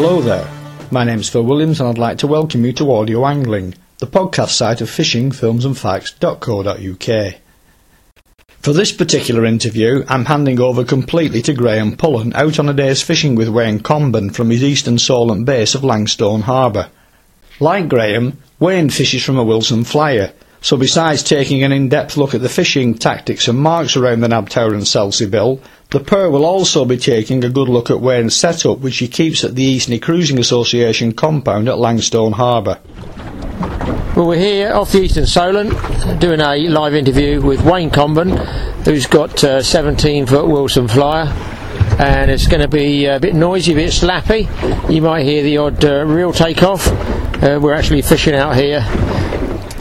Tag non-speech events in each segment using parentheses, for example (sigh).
Hello there. My name's Phil Williams and I'd like to welcome you to Audio Angling, the podcast site of fishingfilmsandfacts.co.uk. For this particular interview, I'm handing over completely to Graham Pullen out on a day's fishing with Wayne Comben from his eastern Solent base of Langstone Harbour. Like Graham, Wayne fishes from a Wilson flyer, so besides taking an in-depth look at the fishing tactics and marks around the Nab Tower and Selsey Bill, the pair will also be taking a good look at Wayne's setup which he keeps at the Eastney Cruising Association compound at Langstone Harbour. Well, we're here off the Eastern Solent doing a live interview with Wayne Comben, who's got a 17 foot Wilson flyer. And it's going to be a bit noisy, a bit slappy. You might hear the odd uh, reel take off. Uh, we're actually fishing out here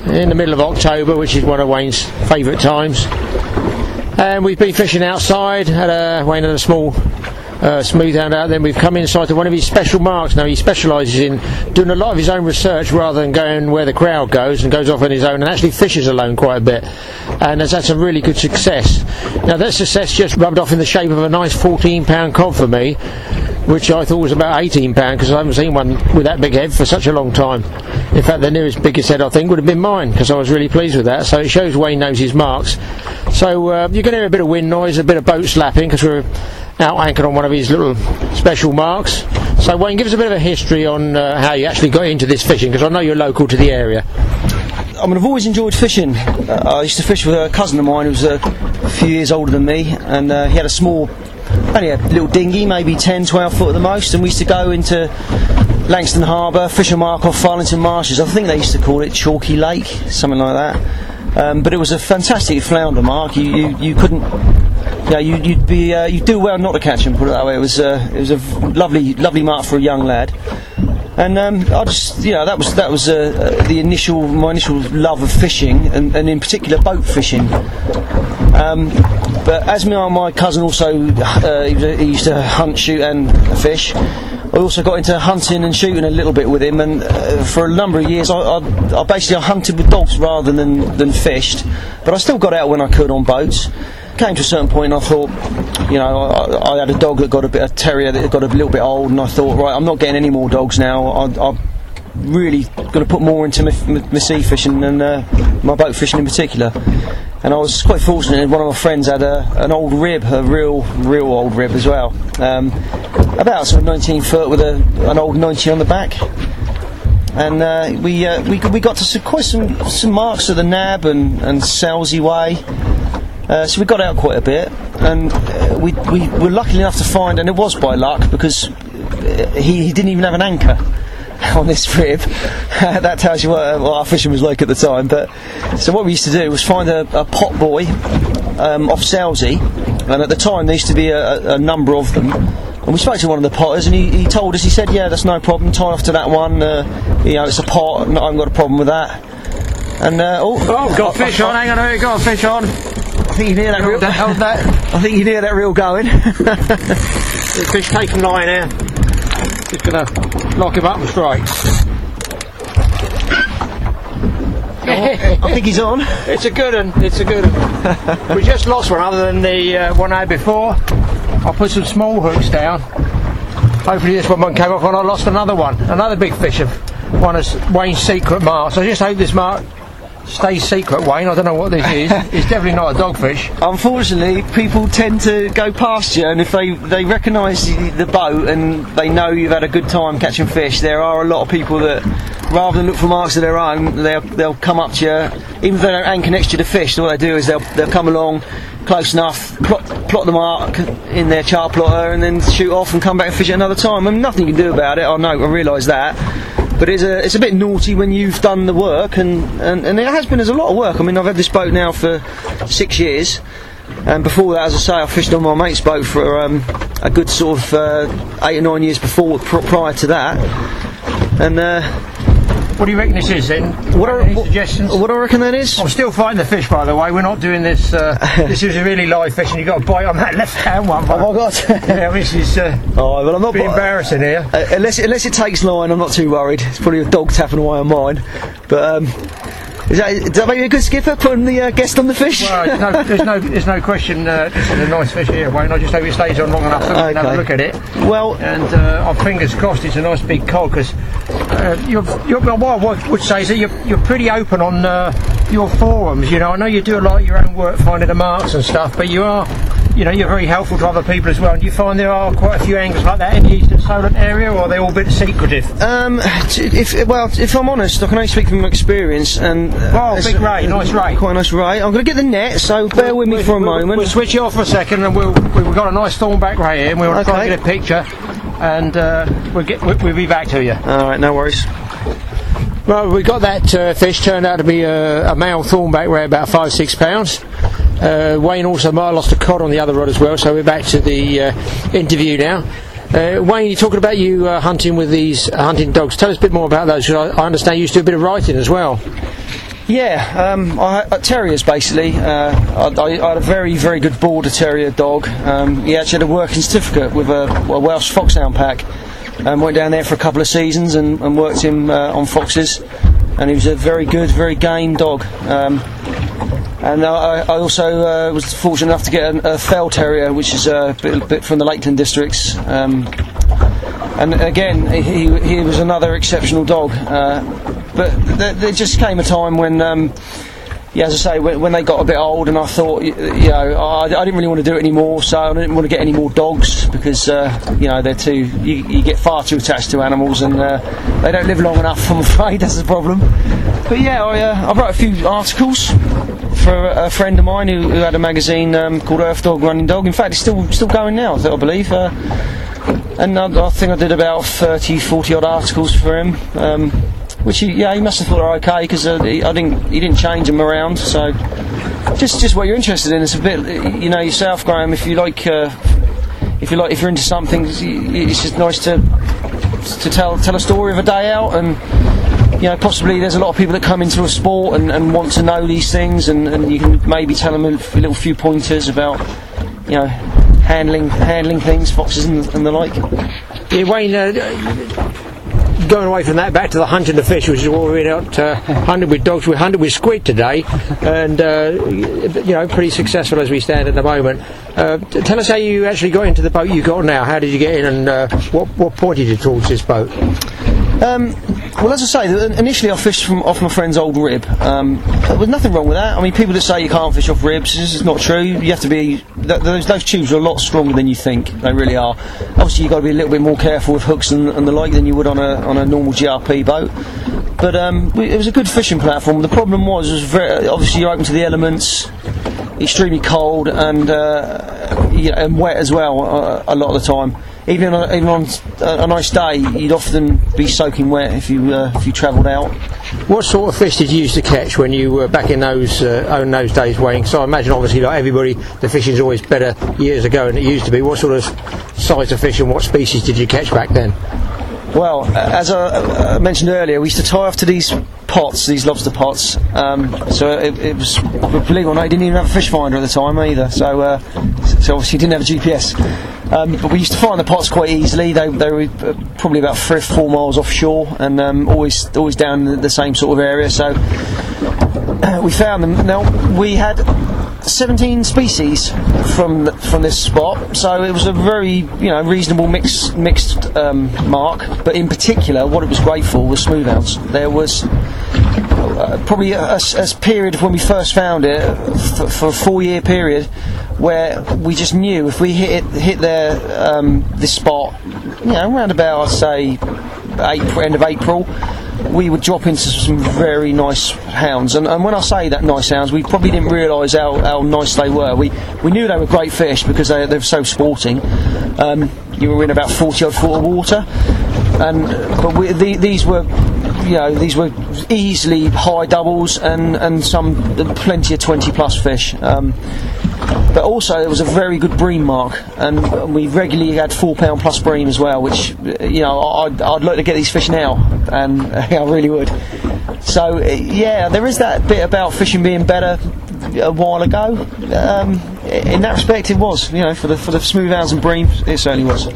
in the middle of October, which is one of Wayne's favourite times. And we've been fishing outside, had a, Wayne had a small uh, smooth hound out. Then we've come inside to one of his special marks. Now he specialises in doing a lot of his own research rather than going where the crowd goes and goes off on his own and actually fishes alone quite a bit. And has had some really good success. Now that success just rubbed off in the shape of a nice 14 pound cod for me, which I thought was about 18 pound because I haven't seen one with that big head for such a long time. In fact, the nearest biggest head I think would have been mine because I was really pleased with that. So it shows Wayne knows his marks. So uh, you're going to hear a bit of wind noise, a bit of boat slapping because we're out anchored on one of his little special marks. So Wayne, give us a bit of a history on uh, how you actually got into this fishing, because I know you're local to the area. I mean, I've always enjoyed fishing. Uh, I used to fish with a cousin of mine who was uh, a few years older than me, and uh, he had a small, only a little dinghy, maybe 10, 12 foot at the most, and we used to go into Langstone Harbour, fish a mark off Farlington Marshes. I think they used to call it Chalky Lake, something like that. Um, but it was a fantastic flounder mark. You, you, you couldn't yeah, you, would be uh, you'd do well not to catch him. Put it that way. It was uh, it was a lovely lovely mark for a young lad. And um, I just, you know, that was that was uh, uh, the initial my initial love of fishing, and, and in particular boat fishing. Um, but as my, my cousin also uh, he, used to hunt, shoot, and fish. I also got into hunting and shooting a little bit with him, and uh, for a number of years, I, I, I basically hunted with dogs rather than than fished. But I still got out when I could on boats came to a certain point and I thought, you know, I, I, had a dog that got a bit, a terrier that got a little bit old, and I thought, right, I'm not getting any more dogs now. I, am really going to put more into my, my sea fishing and uh, my boat fishing in particular. And I was quite fortunate. One of my friends had a, an old rib, a real, real old rib as well, um, about sort of 19 foot with a, an old 90 on the back. And uh, we, uh, we we got to see quite some some marks of the Nab and and Selsey Way, uh, so we got out quite a bit, and uh, we, we were lucky enough to find, and it was by luck because uh, he, he didn't even have an anchor (laughs) on this rib. (laughs) that tells you what, uh, what, our fishing was like at the time. But so what we used to do was find a, a pot buoy um, off Selsey, and at the time there used to be a, a, number of them. And we spoke to one of the potters, and he, he told us, he said, "Yeah, that's no problem. Tie off to that one. Uh, you know, it's a pot. I haven't got a problem with that." And uh, oh, oh, got fish on. Hang on, got fish on I think you hear that reel. Hold that. I think you hear that reel going. the (laughs) fish taking line here. Just gonna lock him up and strike. I think he's on. It's a good one. It's a good one. (laughs) we just lost one other than the uh, one I had before. I put some small hooks down. Hopefully this one won't off and I lost another one. Another big fish of one of Wayne's secret marks. I just hope this mark Stay secret, Wayne. I don't know what this is. (laughs) it's definitely not a dogfish. Unfortunately, people tend to go past you, and if they, they recognise the boat and they know you've had a good time catching fish, there are a lot of people that, rather than look for marks of their own, they'll, they'll come up to you. Even if they don't anchor next to the fish, what they do is they'll, they'll come along close enough, plot, plot the mark in their chart plotter, and then shoot off and come back and fish it another time. And nothing you can do about it. I know, I realise that but it's a, it's a bit naughty when you've done the work, and, and, and it has been there's a lot of work. I mean, I've had this boat now for six years, and before that, as I say, I fished on my mate's boat for um, a good sort of uh, eight or nine years before, prior to that, and uh, what do you reckon this is then? What, are, what suggestions? What I reckon that is? I'm still fighting the fish, by the way. We're not doing this. Uh, (laughs) this is a really live fish, and you've got to bite on that (laughs) left hand one. Oh my god! yeah, this is. Uh, (laughs) oh, well, I'm not. Being embarrassing here. Uh, unless unless it takes line, I'm not too worried. It's probably a dog tapping away on mine, but. Um, Is that, does that make you a good skipper, putting the uh, guest on the fish? Well, there's no, there's no, there's no question. Uh, this is a nice fish here, Wayne. I just hope it stays on long enough so we can have a look at it. well, And uh, our fingers crossed it's a nice big cod because uh, you're, you're, well, what I would- would say is that you're, you're pretty open on uh, your forums. You know, I know you do a lot of your own work finding the marks and stuff, but you are, you know, you're very helpful to other people as well. And do you find there are quite a few angles like that in the eastern Solent area, or are they all a bit secretive? Um, if well, if I'm honest, I can only speak from experience. And uh, Oh, big ray, nice ray. quite a nice ray. I'm going to get the net, so bear with me for a We'll- moment. We'll switch it off for a second, and we'll, we've got a nice thornback right here, and we'll try Okay. and get a picture, and uh, we'll get we'll, we'll be back to you. All right, no worries. Well, we got that uh, fish turned out to be a, a male thornback ray about five six pounds. Uh, Wayne also lost a cod on the other rod as well, so we're back to the uh, interview now. Uh, Wayne, you're talking about you uh, hunting with these uh, hunting dogs. Tell us a bit more about those. I, I understand you used to do a bit of writing as well. Yeah, um, I, uh, terriers basically. I, I had a very, very good border terrier dog. Um, he actually had a working certificate with a, a Welsh foxhound pack. Um, went down there for a couple of seasons and, and worked him on foxes. And he was a very good, very game dog. Um, and I, I also uh, was fortunate enough to get a, a fell terrier, which is a bit, bit from the Lakeland districts. Um, and again, he, he was another exceptional dog. Uh, but there, there just came a time when, um, yeah, as I say, when, when they got a bit old, and I thought, you know, I, I didn't really want to do it anymore, so I didn't want to get any more dogs because, uh, you know, they're too, you, you get far too attached to animals, and uh, they don't live long enough. (laughs) I'm afraid that's the problem. But yeah, I, uh, I wrote a few articles for a, a friend of mine who, who had a magazine um, called Earth Dog Running Dog. In fact, it's still still going now, I believe. Uh, and I, I think I did about 30, 40 odd articles for him. Um, which he, yeah, he must have thought are okay because uh, I didn't, he didn't change them around. So just, just what you're interested in. It's a bit, you know, yourself, Graham. If you like, uh, if you like, if you're into something, it's it's just nice to to tell tell a story of a day out and. You know, possibly there's a lot of people that come into a sport and, and want to know these things, and, and you can maybe tell them a little few pointers about, you know, handling handling things, foxes and, and the like. Yeah, Wayne, uh, going away from that back to the hunting the fish, which is what we're out uh, hunting with dogs. We're hunting with squid today, and uh, you know, pretty successful as we stand at the moment. Uh, tell us how you actually got into the boat you got now. How did you get in, and uh, what what pointed you towards this boat? Um, well, as I say, initially I fished from off my friend's old rib. Um, there was nothing wrong with that. I mean, people that say you can't fish off ribs, this is not true. You have to be. Th- those, those tubes are a lot stronger than you think. They really are. Obviously, you've got to be a little bit more careful with hooks and, and the like than you would on a on a normal GRP boat. But um, it was a good fishing platform. The problem was, was very, obviously you're open to the elements, extremely cold and uh, you know, and wet as well uh, a lot of the time. Even on, even on a, a nice day, you'd often be soaking wet if you uh, if you travelled out. What sort of fish did you used to catch when you were back in those uh, in those days, Wayne? So I imagine, obviously, like everybody, the fishing's always better years ago than it used to be. What sort of size of fish and what species did you catch back then? Well, as I uh, mentioned earlier, we used to tie off to these pots, these lobster pots. Um, so it, it was, believe it or not, I didn't even have a fish finder at the time either. So, uh, so obviously didn't have a GPS. Um, but we used to find the pots quite easily. They, they were uh, probably about three or four miles offshore, and um, always always down the, same sort of area. So (clears throat) we found them. Now we had 17 species from from this spot, so it was a very you know reasonable mix, mixed um, mark. But in particular, what it was great for was smooth hounds. There was uh, probably a period of when we first found it f- for a four year period where we just knew if we hit it, hit there um, this spot, you know, around about I'd say April, end of April we would drop into some very nice hounds. And, and when I say that nice hounds, we probably didn't realise how, how nice they were. We we knew they were great fish because they they're so sporting. Um, you were in about forty odd foot of water, and but we, the, these were. You know, these were easily high doubles and, and some plenty of 20 plus fish. Um, but also it was a very good bream mark, and we regularly had four pound plus bream as well, which you know I'd, I'd like to get these fish now, and (laughs) I really would. So yeah, there is that bit about fishing being better a while ago. Um, in that respect, it was. You know, for the for the smooth hounds and bream, it certainly was.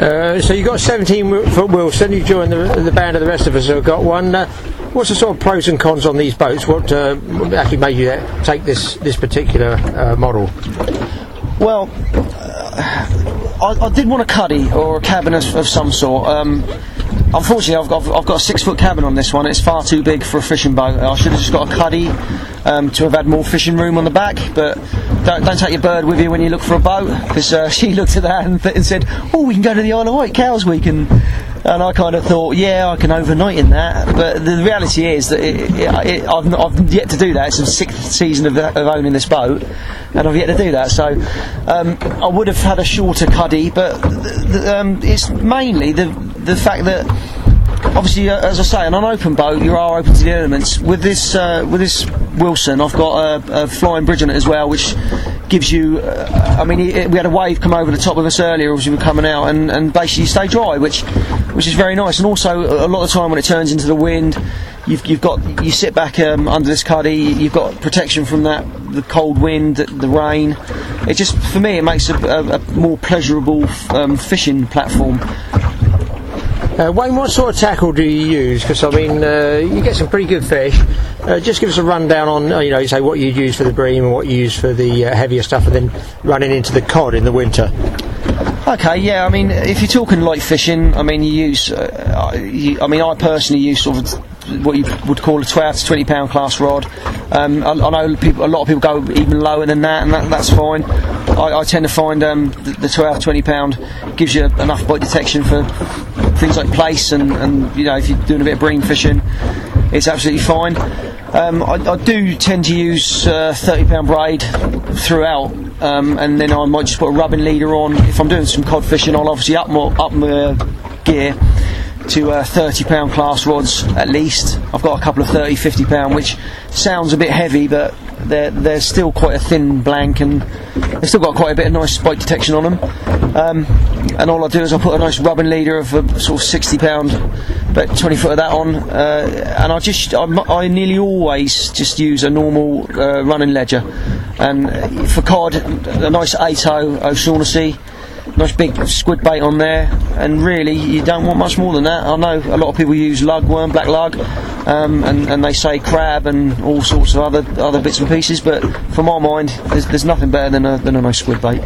Uh, so you got 17 wi- foot Wilson. You joined the, the band of the rest of us who got one. Uh, what's the sort of pros and cons on these boats? What uh, actually made you take this this particular uh, model? Well, uh, I, I, did want a cuddy or a cabin of, of some sort. Um, unfortunately, I've got, I've got a six foot cabin on this one. It's far too big for a fishing boat. I should have just got a cuddy um, to have had more fishing room on the back. But don't, don't take your bird with you when you look for a boat because uh, (laughs) she looked at that and, and, said, "Oh, we can go to the Isle of Wight Cowes Week and." And I kind of thought, yeah, I can overnight in that. But the reality is that it, it, it, I've, I've, yet to do that. It's the sixth season of, of, owning this boat, and I've yet to do that. So um, I would have had a shorter cuddy, but the, the, um, it's mainly the the fact that obviously, uh, as I say, on an open boat, you are open to the elements. With this, uh, with this Wilson, I've got a, a, flying bridge on it as well, which gives you. Uh, I mean, it, we had a wave come over the top of us earlier as we were coming out, and, and basically stay dry, which which is very nice. And also, a lot of the time when it turns into the wind, you've, you've got you sit back um, under this cuddy, you've got protection from that the cold wind, the, rain. It just for me, it makes a, a, a more pleasurable um, fishing platform. Uh, Wayne, what sort of tackle do you use? Because I mean, uh, you get some pretty good fish. Uh, just give us a rundown on, uh, you know, you say what you'd use for the bream and what you use for the uh, heavier stuff, and then running into the cod in the winter. Okay, yeah. I mean, if you're talking light fishing, I mean, you use. Uh, you, I mean, I personally use sort of what you would call a 12 to 20 pound class rod. Um, I, I, know people, a lot of people go even lower than that, and that, that's fine. I, I, tend to find um, the, the 12 20 pound gives you enough bite detection for things like plaice and, and you know if you're doing a bit of bream fishing it's absolutely fine. Um, I, I, do tend to use uh, 30 pound braid throughout um, and then I might just put a rubbing leader on. If I'm doing some cod fishing I'll obviously up my, up my gear to uh, 30 pound class rods at least. I've got a couple of 30 50 pound which sounds a bit heavy but they're, they're still quite a thin blank and they've still got quite a bit of nice spike detection on them. Um, and all I do is I put a nice rubbing leader of a sort of 60 pound, about 20 foot of that on, uh, and I just I, I, nearly always just use a normal uh, running ledger. And for cod, a nice 8 O'Shaughnessy nice big squid bait on there, and really you don't want much more than that. I know a lot of people use lugworm, black lug, um, and, and they say crab and all sorts of other other bits and pieces, but for my mind, there's, there's nothing better than a, than a nice squid bait.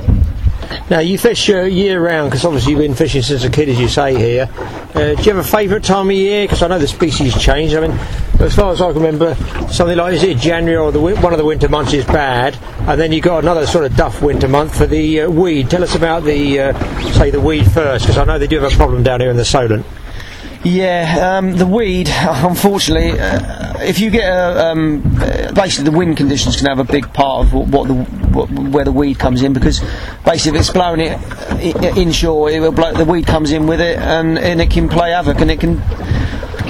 Now you fish uh, year round because obviously you've been fishing since a kid, as you say here. Uh, do you have a favourite time of year? Because I know the species change. I mean, as far as I can remember, something like is it January or the one of the winter months is bad, and then you got another sort of duff winter month for the uh, weed. Tell us about the uh, say the weed first, because I know they do have a problem down here in the Solent. Yeah, um, the weed, (laughs) unfortunately, uh, if you get a, um, basically the wind conditions can have a big part of what the what, where the weed comes in because basically if it's blowing it inshore, it will blow, the weed comes in with it and, and it can play havoc and it can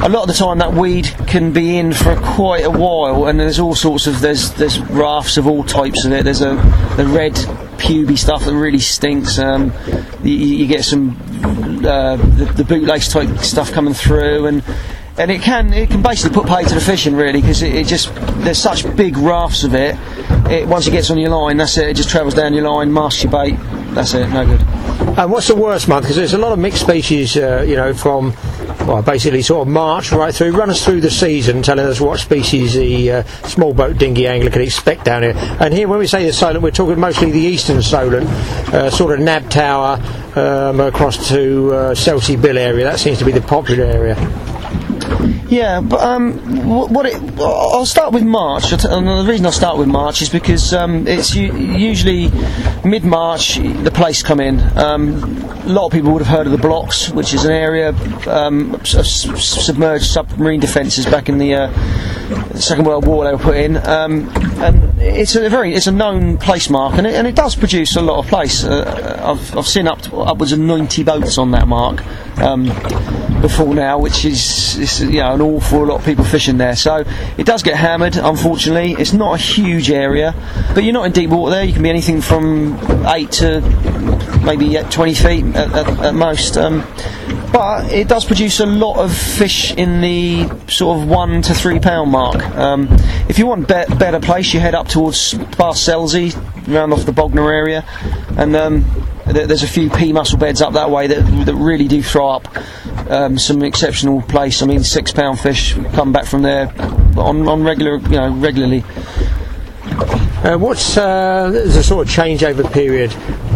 a lot of the time that weed can be in for quite a while and there's all sorts of there's there's rafts of all types of it. There's a the red puby stuff that really stinks. Um, you, you, get some uh, the, the type stuff coming through and and it can it can basically put pay to the fishing really because it, it, just there's such big rafts of it. it. Once it gets on your line, that's it. It just travels down your line, masks your bait. That's it. No good. And what's the worst month? Because there's a lot of mixed species, uh, you know, from well, basically sort of March right through, run us through the season, telling us what species the uh, small boat dinghy angler can expect down here. And here, when we say the Solent, we're talking mostly the eastern Solent, uh, sort of Nab Tower um, across to uh, Selsey Bill area. That seems to be the popular area. Yeah, but um, what it, I'll start with March, and the reason I start with March is because um, it's usually mid-March the plaice come in. Um, a lot of people would have heard of the blocks, which is an area um, of submerged submarine defences back in the uh, Second World War. They were put in, um, and it's a very it's a known plaice mark, and it, and it does produce a lot of plaice. Uh, I've, I've seen up to, upwards of 90 boats on that mark um, before now, which is, you know an awful lot of people fishing there. So it does get hammered. Unfortunately, it's not a huge area, but you're not in deep water there. You can be anything from eight to maybe 20 feet at, at, at most. Um, but it does produce a lot of fish in the sort of one to three pound mark. Um, if you want be- better plaice, you head up towards Selsey, round off the Bognor area, and um, there's a few pea mussel beds up that way that, that really do throw up um, some exceptional plaice. I mean, six pound fish come back from there on, on regular, you know, regularly. Uh, what's uh, the sort of changeover period?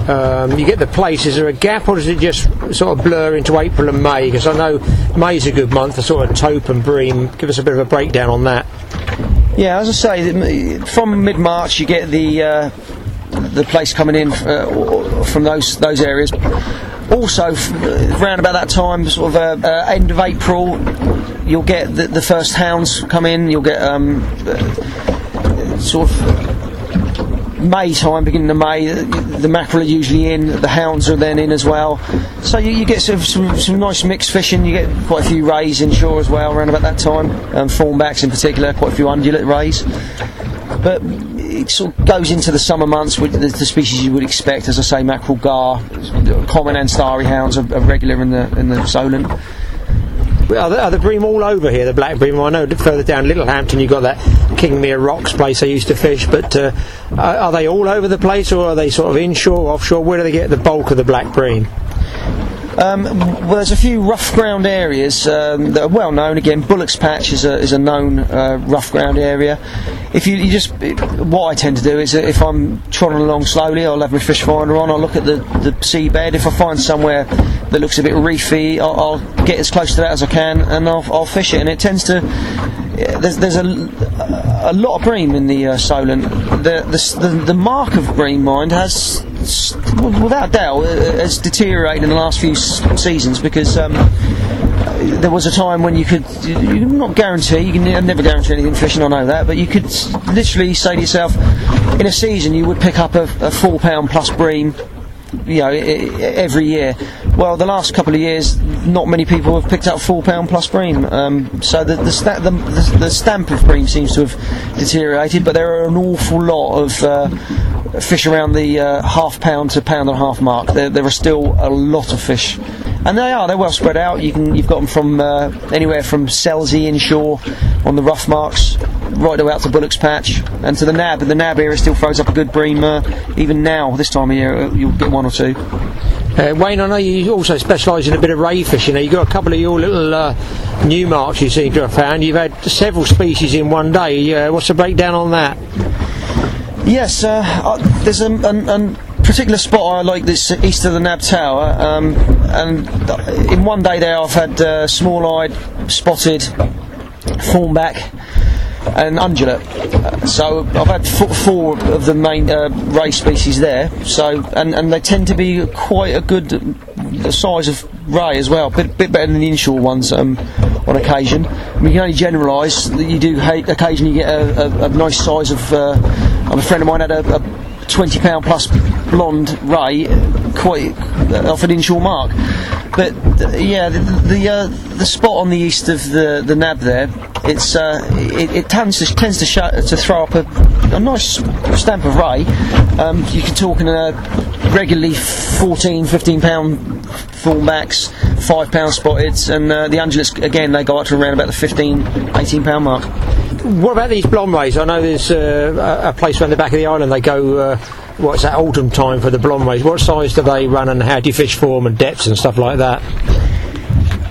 Um, you get the plaice. Is there a gap, or does it just sort of blur into April and May? Because I know May's a good month for sort of tope and bream. Give us a bit of a breakdown on that. Yeah, as I say, from mid March you get the uh, the plaice coming in uh, from those those areas. Also, around about that time, sort of uh, uh, end of April, you'll get the, the, first hounds come in. You'll get um, uh, sort of May time, beginning of May, the mackerel are usually in, the hounds are then in as well. So you, you get some, some, nice mixed fishing, you get quite a few rays inshore as well around about that time, um, thornbacks in particular, quite a few undulate rays. But it sort of goes into the summer months with the, the, species you would expect. As I say, mackerel, gar, common and starry hounds are, are regular in the in the Solent. Are the, are the bream all over here, the black bream? I know further down Littlehampton you've got that Kingmere Rocks place they used to fish, but uh, are they all over the place or are they sort of inshore, offshore? Where do they get the bulk of the black bream? Um, well, there's a few rough ground areas um, that are well known. Again, Bullock's Patch is a, is a known uh, rough ground area. If you, you just, what I tend to do is if I'm trotting along slowly, I'll have my fish finder on. I'll look at the, the seabed. If I find somewhere that looks a bit reefy, I'll, I'll get as close to that as I can and I'll, I'll fish it. And it tends to there's, there's a, a lot of bream in the uh, Solent. The, the, the, the mark of bream mind has, without doubt, uh, has deteriorated in the last few seasons because um, there was a time when you could, you not guarantee, you can never guarantee anything fishing, I know that, but you could literally say to yourself, in a season you would pick up a, a four pound plus bream you know, every year. Well, the last couple of years, not many people have picked up four pound plus bream. Um, so the the, sta- the, the, stamp of bream seems to have deteriorated, but there are an awful lot of uh, fish around the uh, half pound to pound and a half mark. There, there are still a lot of fish and they are they're well spread out. You can you've got them from uh, anywhere from Selsey inshore on the rough marks right the way out to Bullock's Patch and to the Nab. The Nab area still throws up a good bream even now this time of year. Uh, you'll get one or two. Uh, Wayne, I know you also specialise in a bit of ray fishing. You've got a couple of your little uh, new marks you seem to have found. You've had several species in one day. Uh, what's the breakdown on that? Yes, uh, uh, there's a, particular spot I like this east of the Nab Tower, um, and in one day there I've had uh, small-eyed, spotted, thornback, and undulate. So I've had four of the main uh, ray species there. So and, and they tend to be quite a good size of ray as well, bit bit better than the inshore ones um, on occasion. I mean, you can only generalise. That you do occasionally get a, a, a nice size of. Uh, a friend of mine had a, a twenty pound plus blonde ray, quite uh, off an inshore mark. But uh, yeah, the the, uh, the, spot on the east of the, the nab there, it's uh, it, it, tends to tends to, sh- to throw up a, a nice stamp of ray. Um, you can talk in a regularly 14, 15 pound thornbacks, five pound spotted, and uh, the undulates again they go up to around about the 15, 18 pound mark. What about these blonde rays? I know there's uh, a place around the back of the island they go. What's that autumn time for the blonde rays? What size do they run, and how do you fish for them, and depths and stuff like that?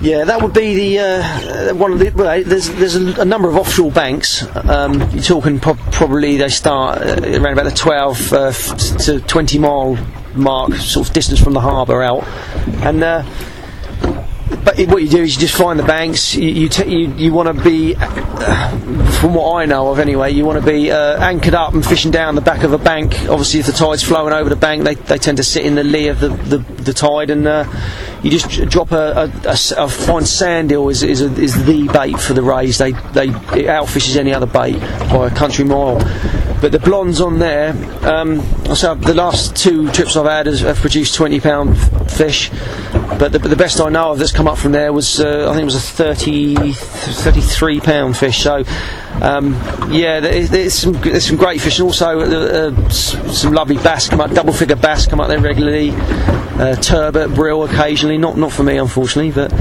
Yeah, that would be the uh, one of the. Well, there's there's a, a number of offshore banks. Um, you're talking pro- probably they start uh, around about the 12 uh, to 20 mile mark, sort of distance from the harbour out, and uh, but what you do is you just find the banks. You you, t- you, you want to be, uh, from what I know of anyway, you want to be uh, anchored up and fishing down the back of a bank. Obviously, if the tide's flowing over the bank, they, they tend to sit in the lee of the, the, the tide, and uh, you just drop a, a, a, a fine sand eel is is, is the bait for the rays. They they it outfishes any other bait by a country mile. But the blondes on there, um, so the last two trips I've had have produced twenty pound fish. But the, the, best I know of that's come up from there was uh, I think it was a 30, 33 pound fish. So um, yeah, there's, there's, some there's some great fish, also uh, some lovely bass come up, double figure bass come up there regularly. Uh, turbot, brill occasionally, not not for me unfortunately, but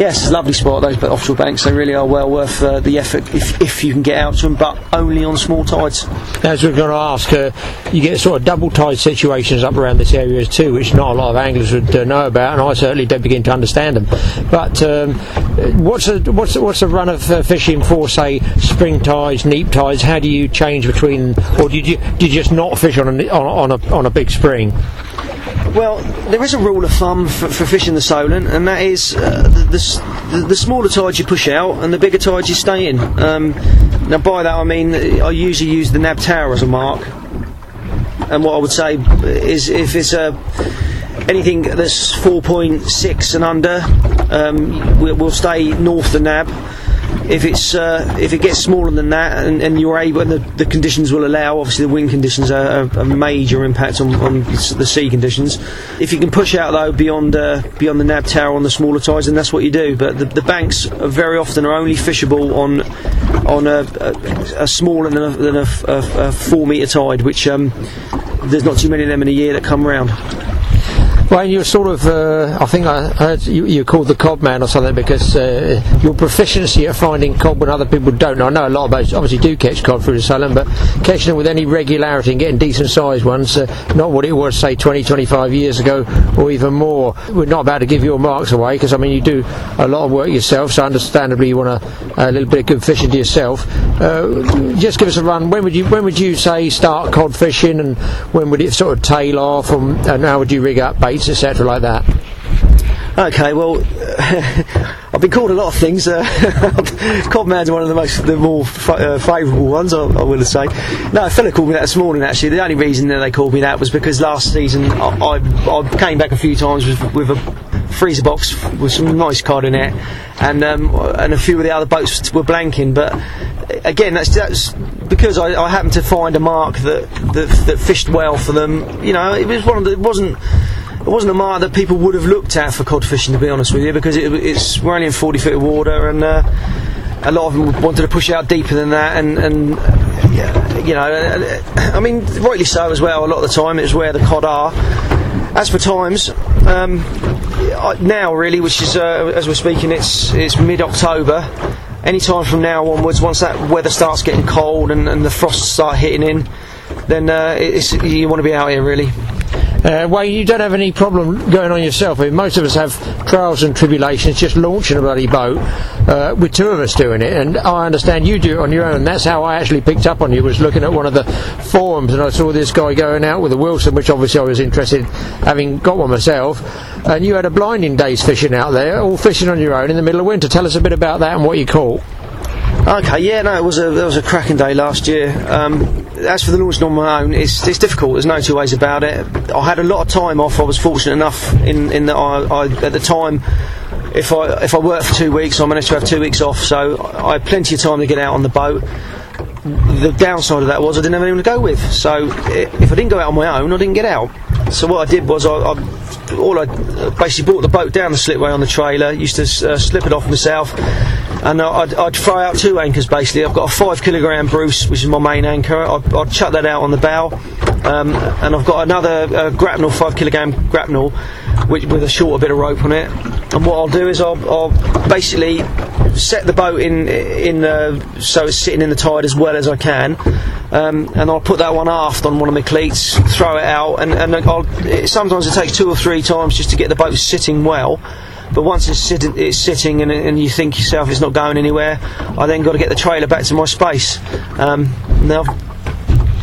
Yes, lovely spot those offshore banks. They really are well worth uh, the effort if, if you can get out to them, but only on small tides. As we're going to ask, uh, you get sort of double tide situations up around this area too, which not a lot of anglers would uh, know about, and I certainly don't begin to understand them. But um, what's the what's what's the run of uh, fishing for, say, spring tides, neap tides? How do you change between, or did you did you just not fish on a on, on a on a big spring? Well, there is a rule of thumb for, for fishing the Solent, and that is uh, the, the, the, smaller tides you push out and the bigger tides you stay in. Um, now, by that I mean I usually use the Nab Tower as a mark, and what I would say is if it's a anything that's 4.6 and under, um, we'll, we'll stay north the Nab if it's uh, if it gets smaller than that and, and you're able and the, the, conditions will allow obviously the wind conditions are a major impact on, on, the sea conditions. If you can push out though beyond uh, beyond the nab tower on the smaller tides then that's what you do. But the, the banks very often are only fishable on on a, a, a smaller than a, than a, a four metre tide which um, there's not too many of them in a year that come round well, you're sort of, uh, I think I heard you, you're called the cod man or something because uh, your proficiency at finding cod when other people don't. I know a lot of boats obviously do catch cod through the Solent, but catching them with any regularity and getting decent sized ones, uh, not what it was, say, 20, 25 years ago or even more. We're not about to give your marks away because, I mean, you do a lot of work yourself, so understandably you want a, a little bit of good fishing to yourself. Uh, just give us a run. When would you when would you say start cod fishing and when would it sort of tail off and, and how would you rig up bait? Etc., like that? Okay, well, (laughs) I've been called a lot of things. Uh, (laughs) Codman's one of the most, the more uh, favourable ones, I, I will say. No, a fella called me that this morning. Actually, the only reason that they called me that was because last season I, I, I came back a few times with, with, a freezer box with some nice cod in it, and um, and a few of the other boats were blanking. But again, that's that's because I, I happened to find a mark that, that that fished well for them. You know, it was one of the, it wasn't it wasn't a mark that people would have looked at for cod fishing, to be honest with you, because it, it's we're only in 40 feet of water, and uh, a lot of them wanted to push out deeper than that, and, and you know, I mean, rightly so as well. A lot of the time, it's where the cod are. As for times, um, now really, which is uh, as we're speaking, it's it's mid-October. Any time from now onwards, once that weather starts getting cold and, and the frosts start hitting in, then uh, you want to be out here really. Uh, well, you don't have any problem going on yourself. I mean, most of us have trials and tribulations just launching a bloody boat, uh, with two of us doing it. And I understand you do it on your own. That's how I actually picked up on you, was looking at one of the forums and I saw this guy going out with a Wilson, which obviously I was interested in, having got one myself. And you had a blinding day's fishing out there, all fishing on your own in the middle of winter. Tell us a bit about that and what you caught. Okay, yeah, no, it was a it was a cracking day last year. Um, as for the launching on my own, it's it's difficult. There's no two ways about it. I had a lot of time off. I was fortunate enough in in that I, I at the time if I if I worked for two weeks, I managed to have two weeks off, so I had plenty of time to get out on the boat. The downside of that was I didn't have anyone to go with, so if I didn't go out on my own, I didn't get out. So what I did was I, I all I basically brought the boat down the slipway on the trailer, used to uh, slip it off myself and I'd, I'd, throw out two anchors basically. I've got a five kilogram Bruce, which is my main anchor. I'd, I'd chuck that out on the bow, um, and I've got another uh, grapnel, five kilogram grapnel, which, with a shorter bit of rope on it. And what I'll do is I'll, I'll basically set the boat in in so it's sitting in the tide as well as I can. Um, and I'll put that one aft on one of my cleats, throw it out, and, and I'll, sometimes it takes two or three times just to get the boat sitting well. But once it's, it's sitting and, and, you think yourself it's not going anywhere, I then got to get the trailer back to my space. Um, now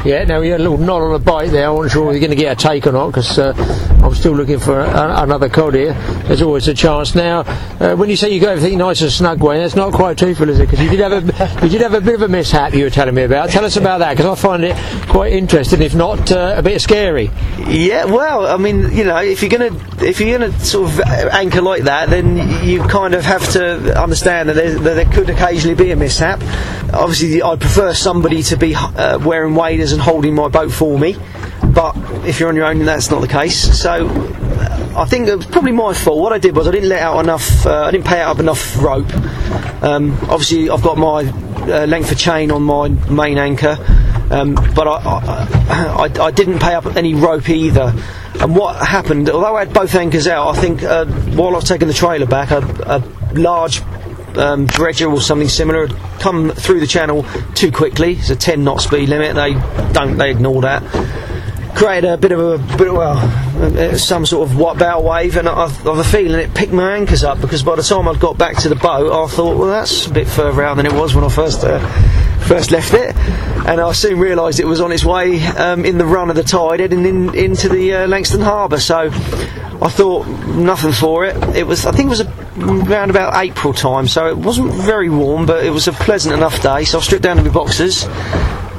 yeah, now we had a little knot on the bite there. I wasn't sure whether you're going to get a take or not because uh, I'm still looking for a, another cod here. There's always a chance. Now, uh, when you say you got everything nice and snug, Wayne, that's not quite truthful, is it? Because you did have a you did have a bit of a mishap you were telling me about. Tell us about that because I find it quite interesting, if not uh, a bit scary. Yeah, well, I mean, you know, if you're gonna if you're gonna sort of anchor like that, then you kind of have to understand that, that there could occasionally be a mishap. Obviously, I prefer somebody to be uh, wearing waders holding my boat for me. But if you're on your own, that's not the case. So I think it was probably my fault. What I did was I didn't let out enough. Uh, I didn't pay out enough rope. Um, obviously, I've got my uh, length of chain on my main anchor, um, but I, I, I, I, didn't pay up any rope either. And what happened? Although I had both anchors out, I think uh, while I was taking the trailer back, a, a large um, dredger or something similar come through the channel too quickly. It's a 10 knot speed limit. They don't. They ignore that. Created a bit of a bit of, well, uh, some sort of what bow wave, and I, I have a feeling it picked my anchors up because by the time I'd got back to the boat, I thought, well, that's a bit further out than it was when I first uh, first left it, and I soon realised it was on its way um, in the run of the tide heading in, into the uh, Langstone Harbour. So I thought nothing for it. It was, I think, it was a, around about April time, so it wasn't very warm, but it was a pleasant enough day. So I stripped down to my boxers.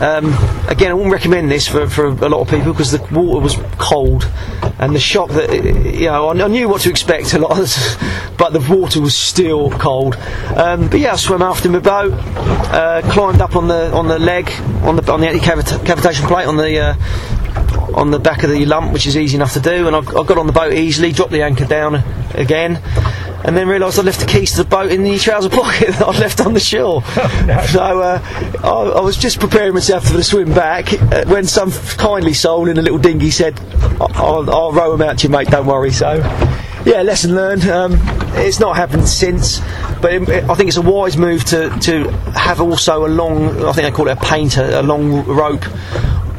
Um, again, I wouldn't recommend this for, for a lot of people because the water was cold, and the shock that you know, I, I knew what to expect a lot, (laughs) but the water was still cold. Um, but yeah, I swam after my boat, uh, climbed up on the on the leg on the on the anti-cavitation plate on the uh, on the back of the lump, which is easy enough to do. And I, I got on the boat easily, dropped the anchor down again, and then realised I left the keys to the boat in the trouser (laughs) pocket that I'd left on the shore. (laughs) so uh, I, I, was just preparing myself for the swim back uh, when some kindly soul in a little dinghy said, I'll, I'll row him out to you, mate, don't worry. So yeah, lesson learned. Um, it's not happened since, but it, it, I think it's a wise move to, to have also a long, I think they call it a painter, a long rope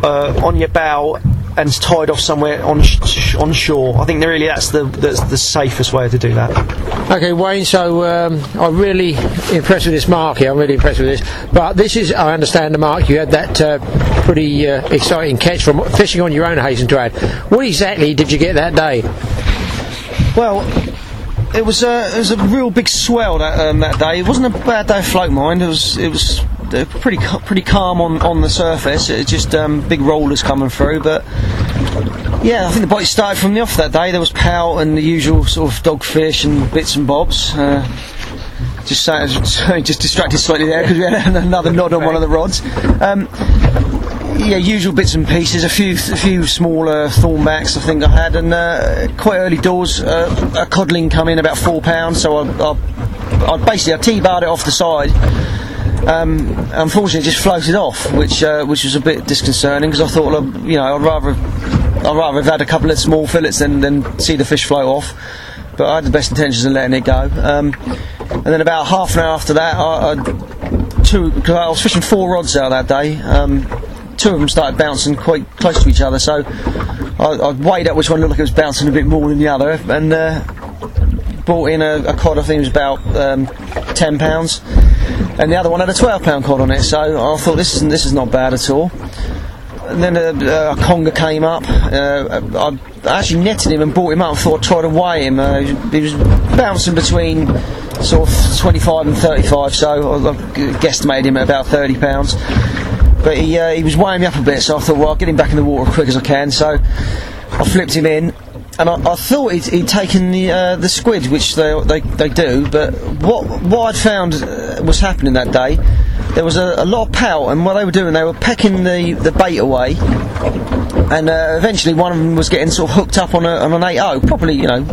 uh, on your bow and tied off somewhere on sh- on shore. I think really that's the that's the safest way to do that. Okay, Wayne. So um, I'm really impressed with this mark here. I'm really impressed with this. But this is, I understand, the mark you had that uh, pretty uh, exciting catch from fishing on your own. Hasten to add, what exactly did you get that day? Well, it was a it was a real big swell that um, that day. It wasn't a bad day of float mind. It was it was uh, pretty pretty calm on, on the surface. It's just um, big rollers coming through, but yeah, I think the bite started from the off that day. There was pout and the usual sort of dogfish and bits and bobs. Uh, just (laughs) just distracted slightly there because we had (laughs) another nod on one of the rods. Um, yeah, usual bits and pieces. A few, a few smaller thornbacks I think I had, and uh, quite early doors, uh, a codling come in about four pounds. So I, I, I basically I t-barred it off the side. Um, unfortunately, it just floated off, which uh, which was a bit disconcerting because I thought, you know, I'd rather I'd rather have had a couple of small fillets than, than see the fish float off. But I had the best intentions of letting it go. Um, and then about half an hour after that, I, I, two, cause I was fishing four rods out that day. Um, two of them started bouncing quite close to each other, so I, I weighed up which one looked like it was bouncing a bit more than the other, and uh, brought in a, a, cod. I think it was about um, ten pounds, and the other one had a twelve pound cod on it. So I thought this is this is not bad at all. And then a, a conger came up. Uh, I actually netted him and brought him up. and thought I'd try to weigh him. Uh, he was bouncing between sort of 25 and 35, so I, I guesstimated him at about 30 pounds but he, uh, he was weighing me up a bit, so I thought, well, I'll get him back in the water as quick as I can. So I flipped him in, and I, I thought he'd, he'd, taken the uh, the squid, which they, they they do. But what what I'd found was happening that day, there was a, a, lot of pout, and what they were doing, they were pecking the, the bait away, and uh, eventually one of them was getting sort of hooked up on, a, on an 8 properly, you know,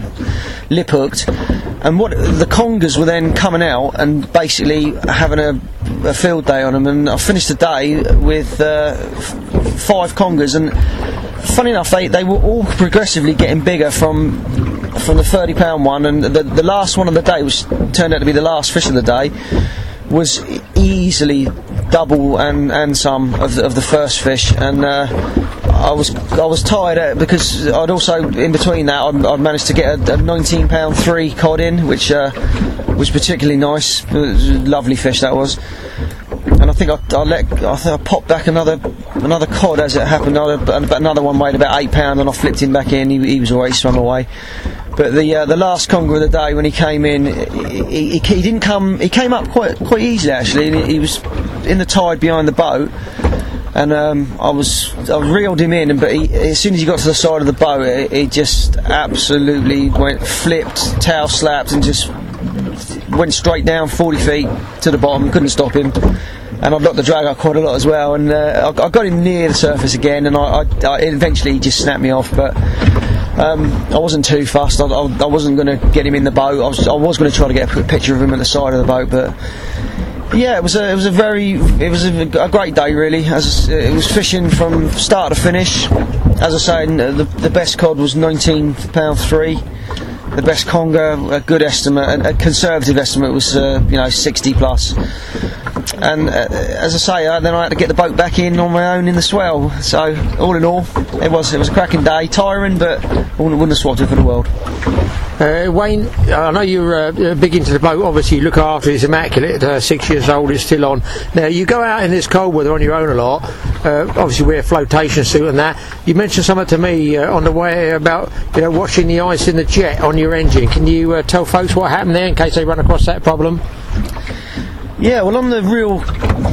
lip hooked. And what the congers were then coming out and basically having a, a field day on them. And I finished the day with uh, f- five congers, and funny enough, they, they were all progressively getting bigger from from the thirty pound one, and the the last one of the day was turned out to be the last fish of the day was easily double and, and some of the, of the first fish, and uh, I was I was tired because I'd also in between that I'd, I'd managed to get a, a 19 pound three cod in, which uh, was particularly nice, lovely fish that was. And I think I, I let I think I popped back another another cod as it happened. Another, another one weighed about eight pound, and I flipped him back in. He, he was alright, swam away. But the uh, the last conger of the day when he came in, he, he, he, didn't come. He came up quite quite easily actually. He, he was in the tide behind the boat, and um, I was I reeled him in. But he, as soon as he got to the side of the boat, he just absolutely went flipped, tail slapped, and just went straight down 40 feet to the bottom. Couldn't stop him and I've knocked the drag out quite a lot as well. And uh, I, I, got him near the surface again, and I, I, I eventually he just snapped me off. But um, I wasn't too fast. I, I, I wasn't going to get him in the boat. I was, I was going to try to get a picture of him at the side of the boat, but yeah, it was a it was a very it was a, a great day really. As it was fishing from start to finish. As I say, the the best cod was 19 pound three. the best conger, a good estimate, a, conservative estimate was uh, you know 60 plus. And uh, as I say, then I had to get the boat back in on my own in the swell. So all in all, it was it was a cracking day, tiring, but I wouldn't, have swapped it for the world. Uh, Wayne, I know you're uh, big into the boat. Obviously, you look after it. It's immaculate. Uh, six years old, it's still on. Now, you go out in this cold weather on your own a lot. Uh, obviously, wear a flotation suit and that. You mentioned something to me on the way about you know watching the ice in the jet on your engine. Can you tell folks what happened there in case they run across that problem? Yeah, well, on the real,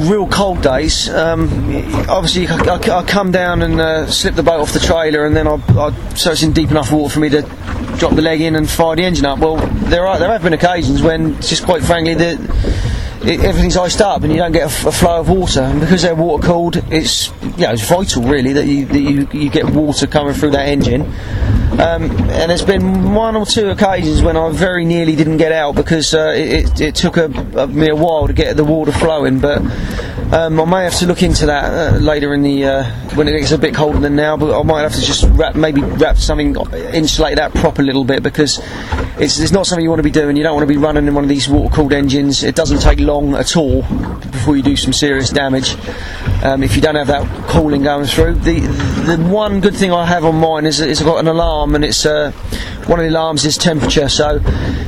real cold days, um, obviously I, I, I come down and uh, slip the boat off the trailer, and then I, I, so it's in deep enough water for me to drop the leg in and fire the engine up. Well, there are there have been occasions when, just quite frankly, the it, everything's iced up and you don't get a, flow of water. And because they're water cooled, it's you know, it's vital really that you that you, you get water coming through that engine. Um, and there's been one or two occasions when I very nearly didn't get out because uh, it, it, it took a, a, me a while to get the water flowing. But um, I may have to look into that uh, later in the uh, when it gets a bit colder than now. But I might have to just wrap maybe wrap something insulate that prop a little bit because it's, it's not something you want to be doing. You don't want to be running in one of these water cooled engines. It doesn't take long at all before you do some serious damage. Um, if you don't have that cooling going through, the the one good thing I have on mine is, is I've got an alarm, and it's uh, one of the alarms is temperature. So,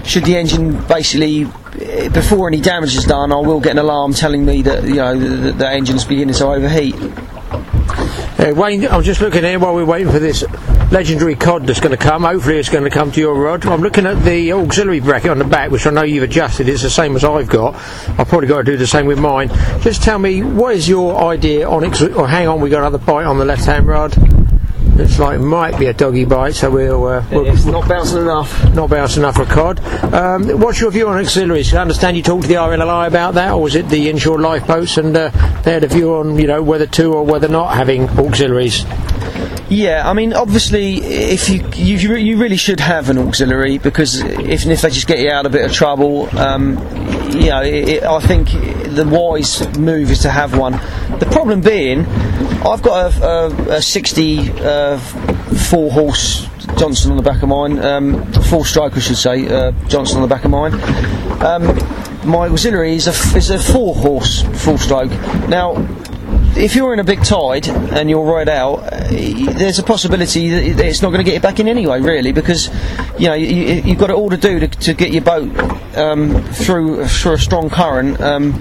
should the engine basically eh, before any damage is done, I will get an alarm telling me that you know the, the engine's beginning to overheat. Uh, Wayne, I'm just looking here while we're waiting for this legendary cod that's going to come. Hopefully, it's going to come to your rod. I'm looking at the auxiliary bracket on the back, which I know you've adjusted. It's the same as I've got. I've probably got to do the same with mine. Just tell me, what is your idea on it? Or hang on, we got another bite on the left-hand rod. Looks like it might be a doggy bite, so we'll. Uh, we'll It's not bouncing enough. not bouncing enough for cod. Um, what's your view on auxiliaries? I understand you talked to the RNLI about that, or was it the inshore lifeboats, and uh, they had a view on you know whether to or whether not having auxiliaries. Yeah, I mean, obviously, if you you, you really should have an auxiliary because if, if they just get you out of a bit of trouble, um, you know, it, it, I think the wise move is to have one. The problem being, I've got a, a, a 60 uh, four horse Johnson on the back of mine, um, four stroke, I should say, uh, Johnson on the back of mine. Um, my auxiliary is a, is a four horse four stroke. Now, if you're in a big tide and you're right out, uh, there's a possibility that it's not going to get you back in anyway, really, because you know you, you've got it all to do to, to get your boat um, through through a strong current um,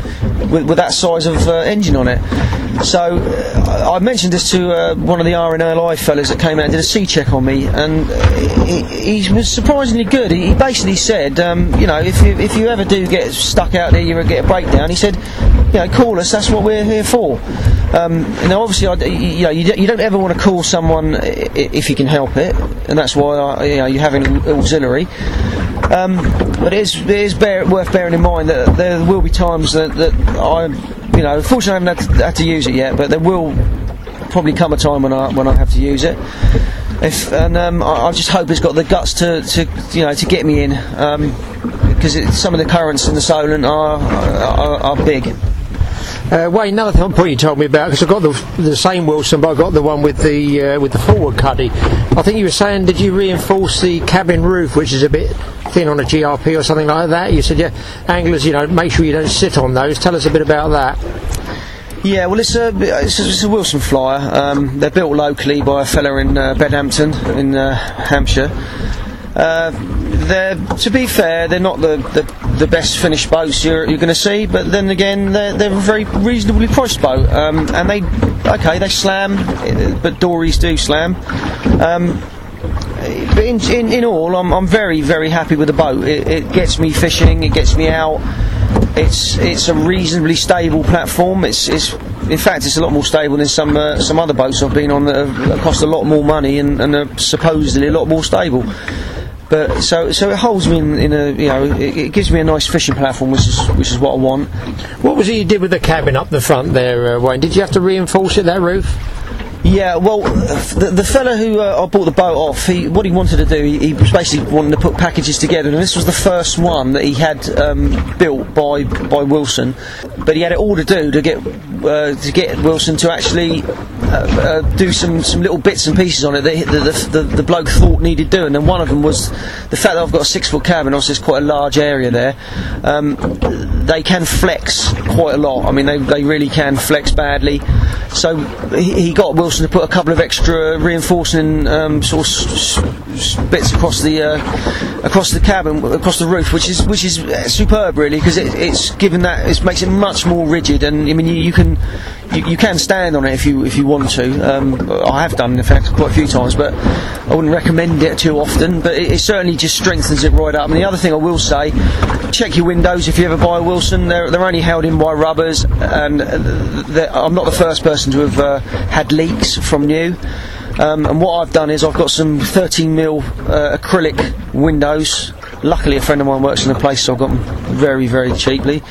with, with that size of uh, engine on it. So uh, I mentioned this to uh, one of the RNLI fellas that came out and did a sea check on me, and uh, he, he was surprisingly good. He, he basically said, um, you know, if you if you ever do get stuck out there, you get a breakdown. He said, you know, call us. That's what we're here for. Um, now, obviously, I, you know, you, you don't ever want to call someone if you can help it, and that's why I, you know you have an au- auxiliary. Um, but it is, it is bear, worth bearing in mind that there will be times that, that I, you know, fortunately I haven't had to, had to use it yet, but there will probably come a time when I when I have to use it. If, and um, I, I just hope it's got the guts to, to you know to get me in because it some of the currents in the Solent are are, are big. Uh, Wayne, another th- point you told me about because I've got the, the same Wilson, but I've got the one with the uh, with the forward cuddy. I think you were saying, did you reinforce the cabin roof, which is a bit thin on a GRP or something like that? You said, yeah, anglers, you know, make sure you don't sit on those. Tell us a bit about that. Yeah, well, it's a it's a, it's a Wilson flyer. Um, they're built locally by a fella in uh, Bedhampton in uh, Hampshire. Uh, they're, to be fair, they're not the, the, the best finished boats you're, you're going to see, but then again, they're, they're a very reasonably priced boat. Um, and they, okay, they slam, but dories do slam. Um, but in, in, in all, I'm, I'm very, very happy with the boat. It, it gets me fishing, it gets me out. It's it's a reasonably stable platform. It's, it's in fact it's a lot more stable than some uh, some other boats I've been on that have cost a lot more money and, and are supposedly a lot more stable. But so so it holds me in, in a you know it, it gives me a nice fishing platform, which is which is what I want. What was it you did with the cabin up the front there, uh, Wayne? Did you have to reinforce it, that roof? Yeah, well, the, the fella who uh, I bought the boat off, he, what he wanted to do, he, he was basically wanting to put packages together, and this was the first one that he had um, built by by Wilson. But he had it all to do to get uh, to get Wilson to actually uh, do some, some little bits and pieces on it that the, the, the, the bloke thought needed doing. And one of them was the fact that I've got a six foot cabin, obviously it's quite a large area there. Um, they can flex quite a lot. I mean, they, they really can flex badly. So he, he got Wilson to put a couple of extra reinforcing um, sort of s- s- bits across the uh, across the cabin, across the roof, which is which is uh, superb, really, because it, it's given that it makes it much more rigid. And I mean, you, you can you, you can stand on it if you if you want to. Um, I have done, in fact, quite a few times, but I wouldn't recommend it too often. But it, it certainly just strengthens it right up. And the other thing I will say, check your windows if you ever buy a Wilson. They're they're only held in by rubbers, and I'm not the first person to have uh, had leaks from new. Um, and what I've done is I've got some 13 mil uh, acrylic windows. Luckily, a friend of mine works in the place, so I've got them very, very cheaply.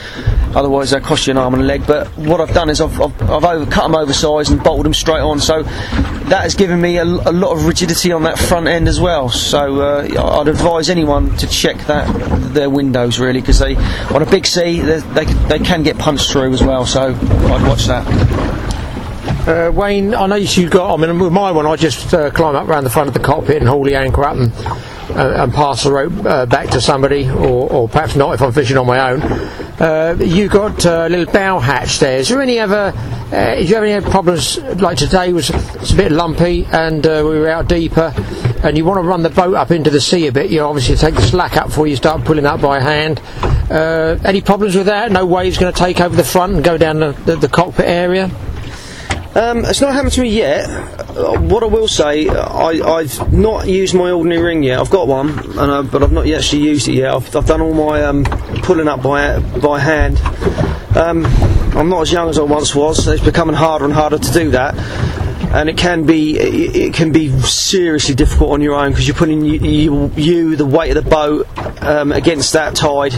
Otherwise, they cost you an arm and a leg. But what I've done is I've, I've, I've over, cut them oversized and bolted them straight on. So that has given me a, a lot of rigidity on that front end as well. So uh, I'd advise anyone to check that their windows really, because they on a big sea they, they they can get punched through as well. So I'd watch that. Uh, Wayne, I noticed you've got. I mean, with my one, I just uh, climb up around the front of the cockpit and haul the anchor up and, and pass the rope uh, back to somebody, or, or perhaps not if I'm fishing on my own. Uh, you got a little bow hatch there. Is there any other? Uh, did you have any other problems like today? Was it's a bit lumpy and uh, we were out deeper, and you want to run the boat up into the sea a bit. You obviously take the slack up before you start pulling up by hand. Uh, any problems with that? No waves going to take over the front and go down the, the, the cockpit area? Um, it's not happened to me yet. Uh, what I will say, I, I've not used my Alderney ring yet. I've got one, and I, but I've not actually used it yet. I've, I've done all my um, pulling up by by hand. Um, I'm not as young as I once was. So it's becoming harder and harder to do that. And it can be it, it can be seriously difficult on your own because you're putting you, you, you the weight of the boat um, against that tide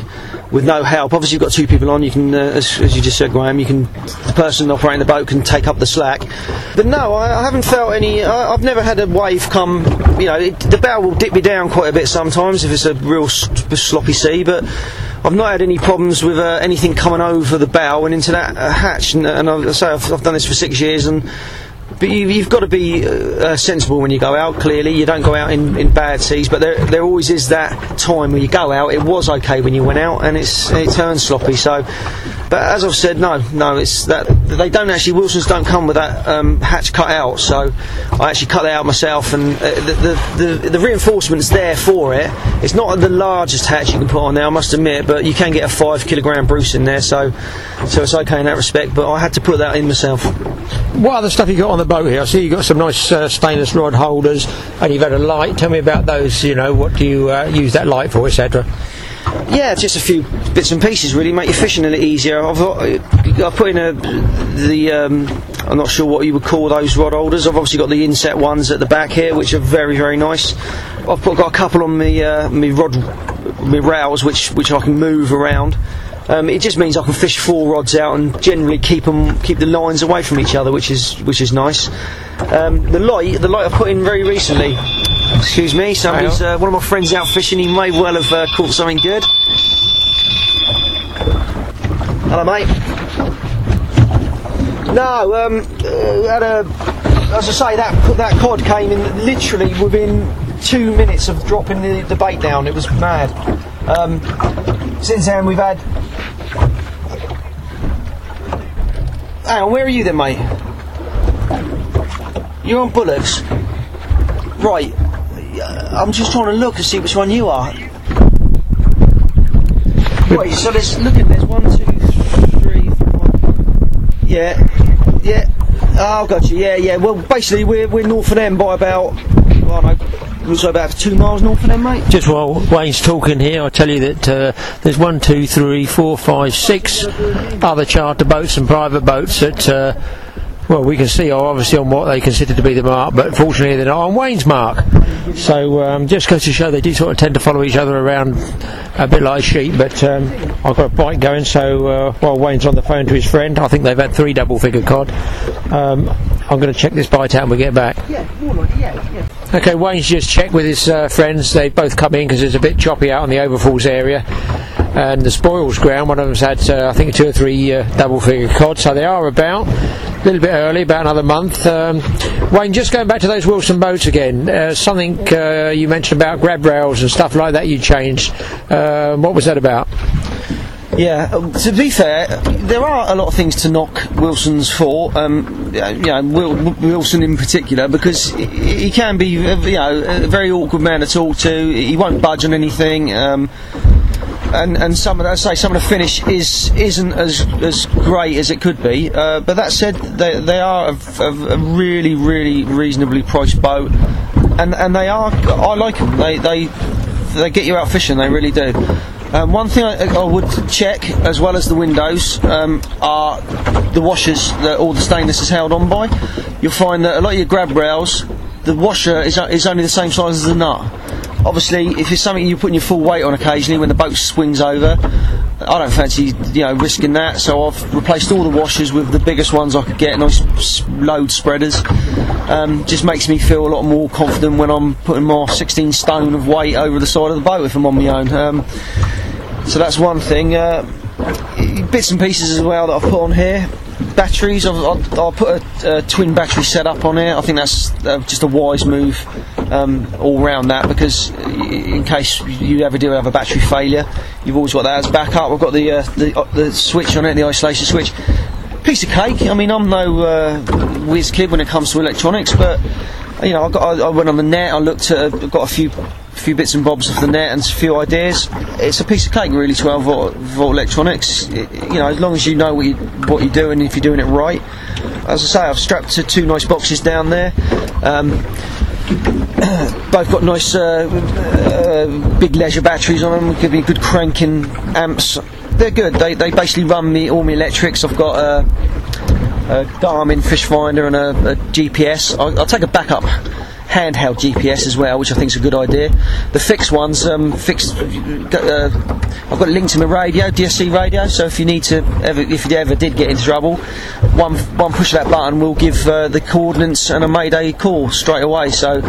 with no help. Obviously, you've got two people on. You can, uh, as, as you just said, Graham, you can the person operating the boat can take up the slack. But no, I, I haven't felt any. I, I've never had a wave come. You know, it, the bow will dip me down quite a bit sometimes if it's a real s- sloppy sea, but. I've not had any problems with uh, anything coming over the bow and into that uh, hatch, and, and I say I've, I've done this for six years, and but you, you've got to be uh, uh, sensible when you go out. Clearly, you don't go out in, in bad seas, but there there always is that time when you go out. It was okay when you went out, and it's it turns sloppy. So, but as I've said, no, no, it's that they don't actually. Wilsons don't come with that um, hatch cut out, so I actually cut that out myself, and uh, the, the the the reinforcement's there for it. It's not the largest hatch you can put on there, I must admit, but you can get a five kilogram Bruce in there, so so it's okay in that respect. But I had to put that in myself. What other stuff you got on the boat here? I see you've got some nice uh, stainless rod holders, and you've had a light. Tell me about those. You know, what do you uh, use that light for, etc. Yeah, just a few bits and pieces really make your fishing a little easier. I've, I've put in a the um, I'm not sure what you would call those rod holders. I've obviously got the inset ones at the back here, which are very very nice. I've put, got a couple on me uh, rod me rails, which which I can move around. Um, it just means I can fish four rods out and generally keep them keep the lines away from each other, which is which is nice. Um, the light the light I put in very recently. Excuse me, somebody's uh, one of my friends out fishing. He may well have uh, caught something good. Hello, mate. No, um, uh, had a, as I say, that that cod came in literally within two minutes of dropping the, the bait down. It was mad. Um, since then, we've had. Hang on, where are you then, mate? You're on bullocks, right? uh, I'm just trying to look and see which one you are. Wait, so there's look at there's one, two, three, four. Yeah, yeah. Oh, got you. Yeah, yeah. Well, basically, we're we're north of them by about. Well, also about two miles north of them, mate. Just while Wayne's talking here, I tell you that uh, there's one, two, three, four, five, six other charter boats and private boats that. Uh, well, we can see are obviously on what they consider to be the mark, but fortunately they're not on Wayne's mark. So um, just goes to show they do sort of tend to follow each other around a bit like sheep. But um, I've got a bite going, so uh, while Wayne's on the phone to his friend, I think they've had three double figure cod. Um, I'm going to check this bite out when we get back. Yeah, more like yeah, yeah. Okay, Wayne's just checked with his uh, friends. They've both come in because it's a bit choppy out on the Overfalls area. and the spoils ground. One of them's had, uh, I think, two or three uh, double figure cod, so they are about a little bit early, about another month. Um, Wayne, just going back to those Wilson boats again, uh, something uh, you mentioned about grab rails and stuff like that you changed. Uh, what was that about? Yeah, um, to be fair, there are a lot of things to knock Wilson's for. Um, you know, Wil- Wilson in particular, because he- can be, uh, you know, a very awkward man to talk to. He won't budge on anything. Um, and and some of the, I say some of the finish is isn't as as great as it could be. Uh, but that said, they they are a, a, a really really reasonably priced boat, and and they are I like them. They they they get you out fishing. They really do. Um, one thing I, I would check, as well as the windows, um, are the washers that all the stainless is held on by. You'll find that a lot of your grab rails, the washer is, is only the same size as the nut. Obviously, if it's something you're putting your full weight on occasionally when the boat swings over, I don't fancy you know risking that. So I've replaced all the washers with the biggest ones I could get, nice load spreaders. Um, just makes me feel a lot more confident when I'm putting my 16 stone of weight over the side of the boat if I'm on my own. Um, so that's one thing. Uh, bits and pieces as well that I've put on here. Batteries, I've, I'll, I'll put a, a twin battery setup on here. I think that's uh, just a wise move um, all round that because in case you ever do have a battery failure, you've always got that as backup. I've got the uh, the, uh, the switch on it, the isolation switch. Piece of cake. I mean, I'm no uh, whiz kid when it comes to electronics, but you know, I, got, I, I went on the net. I looked at, I got a few, few bits and bobs off the net and a few ideas. It's a piece of cake, really. 12 volt, volt electronics. It, you know, as long as you know what, you, what you're doing, if you're doing it right. As I say, I've strapped to two nice boxes down there. Um, (coughs) both got nice uh, uh, big leisure batteries on them, give me good cranking amps. They're good. They, they basically run me all my electrics. I've got a, a Garmin fish finder and a, a GPS. I'll, I'll take a backup handheld GPS as well, which I think is a good idea. The fixed ones, um, fixed. Uh, I've got it linked to my radio, DSC radio. So if you need to, ever, if you ever did get into trouble, one one push of that button will give uh, the coordinates and a mayday call straight away. So.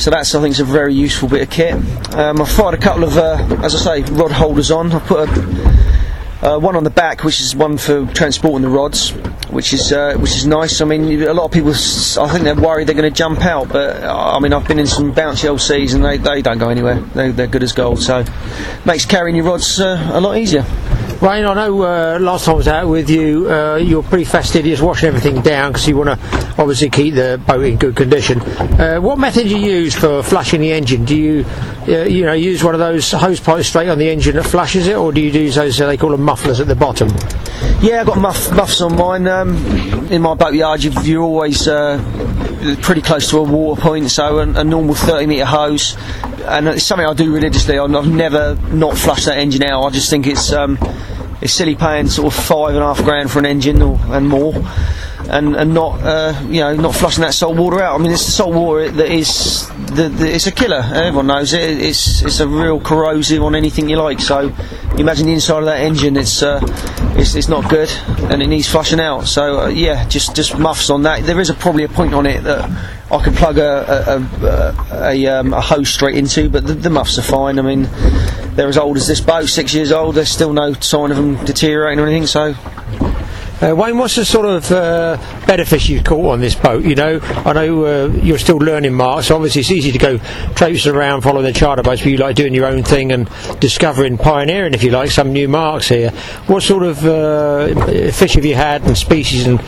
So that's I think is a very useful bit of kit. Um, I've fired a couple of, uh, as I say, rod holders on. I've put a, uh, one on the back, which is one for transporting the rods, which is uh, which is nice. I mean, a lot of people, I think they're worried they're going to jump out, but uh, I mean, I've been in some bouncy old seas and they, they don't go anywhere. They, they're good as gold, so makes carrying your rods uh, a lot easier. Ryan, I know uh, last time I was out with you, uh, you're pretty fastidious washing everything down because you want to obviously keep the boat in good condition. Uh, what method do you use for flushing the engine? Do you, you know, use one of those hose pipes straight on the engine that flushes it, or do you use those uh, they call them mufflers at the bottom? Yeah, I've got muff, muffs on mine. Um, in my boatyard, you've, you're always uh, pretty close to a water point, so a, a normal 30 metre hose. And it's something I do religiously. I've I've never not flushed that engine out. I just think it's um, it's silly paying sort of five and a half grand for an engine or, and more. And, and not uh, you know not flushing that salt water out. I mean, it's the salt water that is the, the, it's a killer. Everyone knows it. It's it's a real corrosive on anything you like. So imagine the inside of that engine. It's uh, it's, it's not good and it needs flushing out. So uh, yeah, just just muffs on that. There is a, probably a point on it that I could plug a a, a, a, um, a hose straight into, but the, the muffs are fine. I mean, they're as old as this boat, six years old. There's still no sign of them deteriorating or anything. So Uh, Wayne, what's the sort of uh, better fish you've caught on this boat? You know, I know uh, you're still learning, Mark. So obviously it's easy to go traipsing around, following the charter boats, but you like doing your own thing and discovering, pioneering, if you like, some new marks here. What sort of uh, fish have you had, and species, and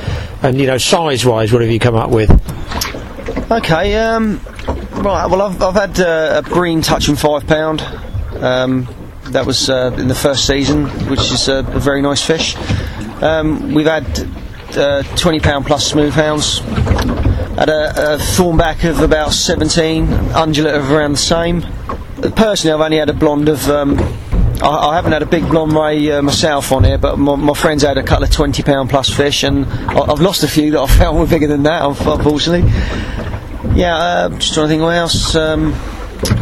and you know, size-wise, what have you come up with? Okay, um, right. Well, I've, I've had uh, a green touching five pound. Um, that was uh, in the first season, which is uh, a very nice fish. Um, we've had uh, twenty pound plus smooth hounds. Had a, a thornback of about seventeen, undulate of around the same. Personally, I've only had a blonde of. Um, I, haven't had a big blonde ray uh, myself on here, but my, my friends had a couple of twenty pound plus fish, and I, I've lost a few that I (laughs) found were bigger than that, unfortunately. Yeah, uh, just trying to think what else. Um,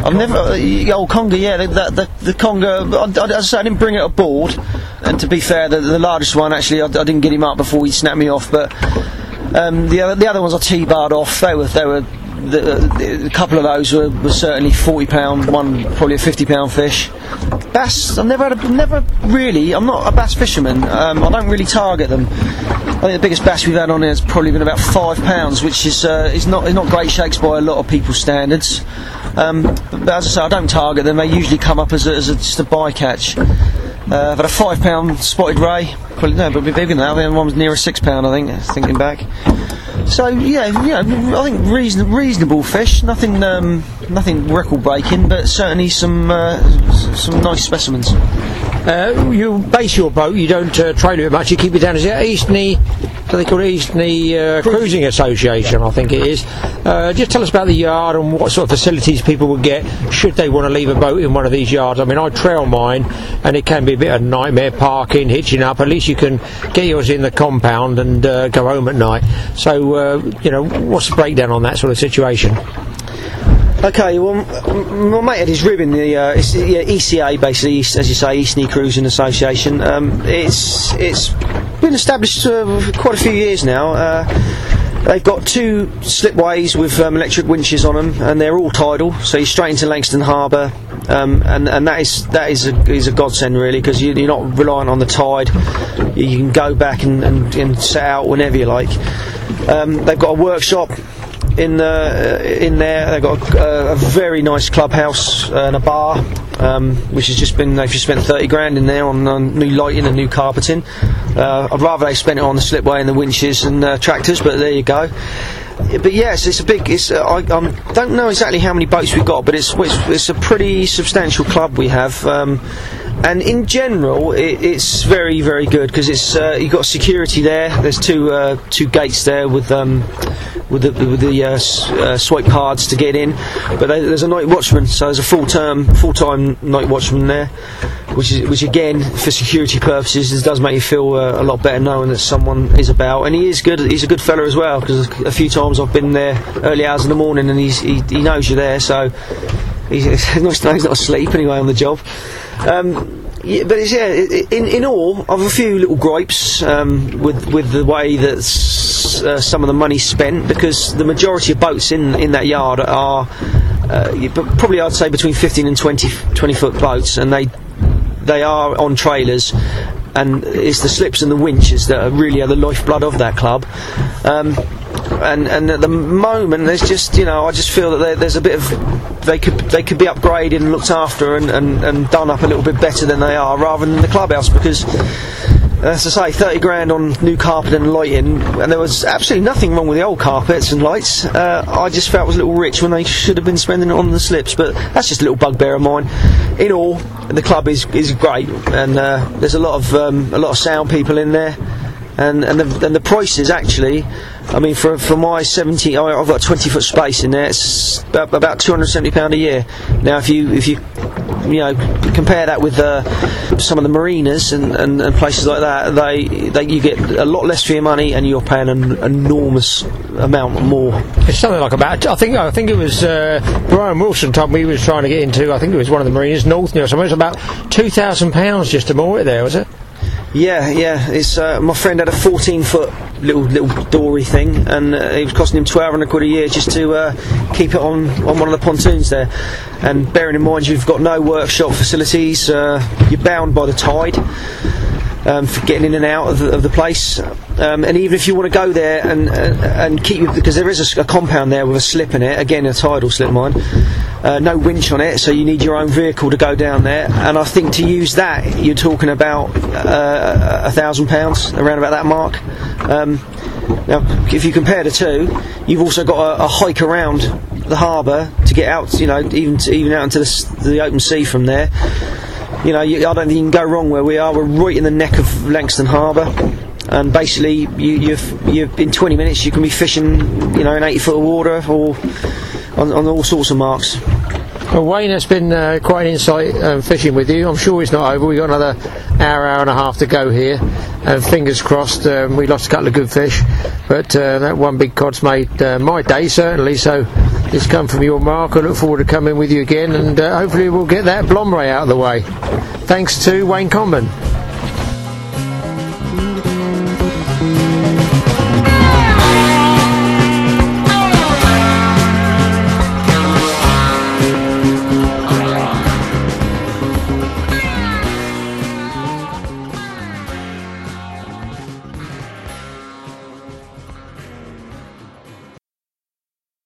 I've never uh, old conger. Yeah, the the, the, the conger. I, I, I didn't bring it aboard, and to be fair, the, the largest one actually, I, I didn't get him up before he snapped me off. But um, the other the other ones I T-barred off. They were they were the, a couple of those were, were certainly forty pound, one probably a fifty pound fish. Bass, I've never had a, never really. I'm not a bass fisherman. Um, I don't really target them. I think the biggest bass we've had on here has probably been about five pounds, which is uh, is not is not great shakes by a lot of people's standards. Um, but as I say, I don't target them. They usually come up as, a, as a, just a bycatch. Uh, a five pound spotted ray. Probably no, but bigger than that. The other one was near a six pound, I think. Thinking back. So yeah, yeah, I think reason, reasonable fish. Nothing, um, nothing record breaking, but certainly some uh, some nice specimens. Uh, you base your boat, you don't uh, trailer it much, you keep it down as Eastney, what they call it, Eastney uh, Cruising Association, I think it is. Uh, just tell us about the yard and what sort of facilities people would get should they want to leave a boat in one of these yards. I mean, I trail mine, and it can be a bit of a nightmare parking, hitching up. At least you can get yours in the compound and uh, go home at night. So, uh, you know, what's the breakdown on that sort of situation? Okay, well, my mate had his the uh, yeah, ECA, basically, as you say, Eastney Cruising Association. Um, it's it's been established uh, for quite a few years now. Uh, they've got two slipways with um, electric winches on them, and they're all tidal, so you're straight into Langstone Harbour. Um, and and that is that is a, is a godsend really because you, you're not reliant on the tide. You can go back and, and, and set out whenever you like. Um, they've got a workshop in the in there. They've got a, a very nice clubhouse and a bar, um, which has just been they've just spent thirty grand in there on, on new lighting and new carpeting. Uh, I'd rather they spent it on the slipway and the winches and uh, tractors, but there you go. But yes, it's a big. It's, uh, I um, don't know exactly how many boats we've got, but it's it's, it's a pretty substantial club we have. Um, and in general, it, it's very, very good because it's uh, you've got security there. There's two uh, two gates there with um, with the, with the uh, uh, swipe cards to get in. But they, there's a night watchman, so there's a full term, full time night watchman there, which is which again for security purposes does make you feel uh, a lot better knowing that someone is about. And he is good. He's a good fella as well because a few times I've been there early hours in the morning and he's, he he knows you're there, so he's nice to know he's not asleep anyway on the job. Um, yeah, but it's, yeah, in, in all, I've a few little gripes um, with with the way that uh, some of the money's spent because the majority of boats in in that yard are uh, probably I'd say between 15 and 20, 20 foot boats, and they they are on trailers. And it's the slips and the winches that are really are the lifeblood of that club. Um, and and at the moment, there's just you know I just feel that there, there's a bit of they could they could be upgraded and looked after and, and, and done up a little bit better than they are, rather than the clubhouse because. As I say, 30 grand on new carpet and lighting, and there was absolutely nothing wrong with the old carpets and lights. Uh, I just felt it was a little rich when they should have been spending it on the slips, but that's just a little bugbear of mine. In all, the club is, is great, and uh, there's a lot of um, a lot of sound people in there, and and the, and the prices actually. I mean, for for my 70, I- I've got a 20 foot space in there. It's about, about 270 pound a year. Now, if you if you you know compare that with uh, some of the marinas and, and, and places like that, they, they you get a lot less for your money, and you're paying an enormous amount more. It's something like about. I think. I think it was uh, Brian Wilson told me he was trying to get into. I think it was one of the marinas, North or somewhere. It was about two thousand pounds just to moor it there, was it? Yeah, yeah. It's uh, my friend had a 14 foot little little dory thing, and uh, it was costing him 1200 quid a year just to uh, keep it on on one of the pontoons there. And bearing in mind you've got no workshop facilities, uh, you're bound by the tide. Um, for getting in and out of the, of the place, um, and even if you want to go there and uh, and keep because there is a compound there with a slip in it, again a tidal slip mine, uh, no winch on it, so you need your own vehicle to go down there. And I think to use that, you're talking about uh, a thousand pounds, around about that mark. Um, now, if you compare the two, you've also got a, a hike around the harbour to get out, you know, even to, even out into the, the open sea from there. You know, you, I don't think you can go wrong where we are. We're right in the neck of Langstone Harbour, and basically, you, you've, you've in 20 minutes you can be fishing, you know, in 80 foot of water or on, on all sorts of marks. Well, Wayne has been uh, quite an insight um, fishing with you. I'm sure it's not over. We've got another hour, hour and a half to go here. And fingers crossed, um, we lost a couple of good fish. But uh, that one big cod's made uh, my day, certainly. So it's come from your mark. I look forward to coming with you again. And uh, hopefully we'll get that Blomray out of the way. Thanks to Wayne Conban.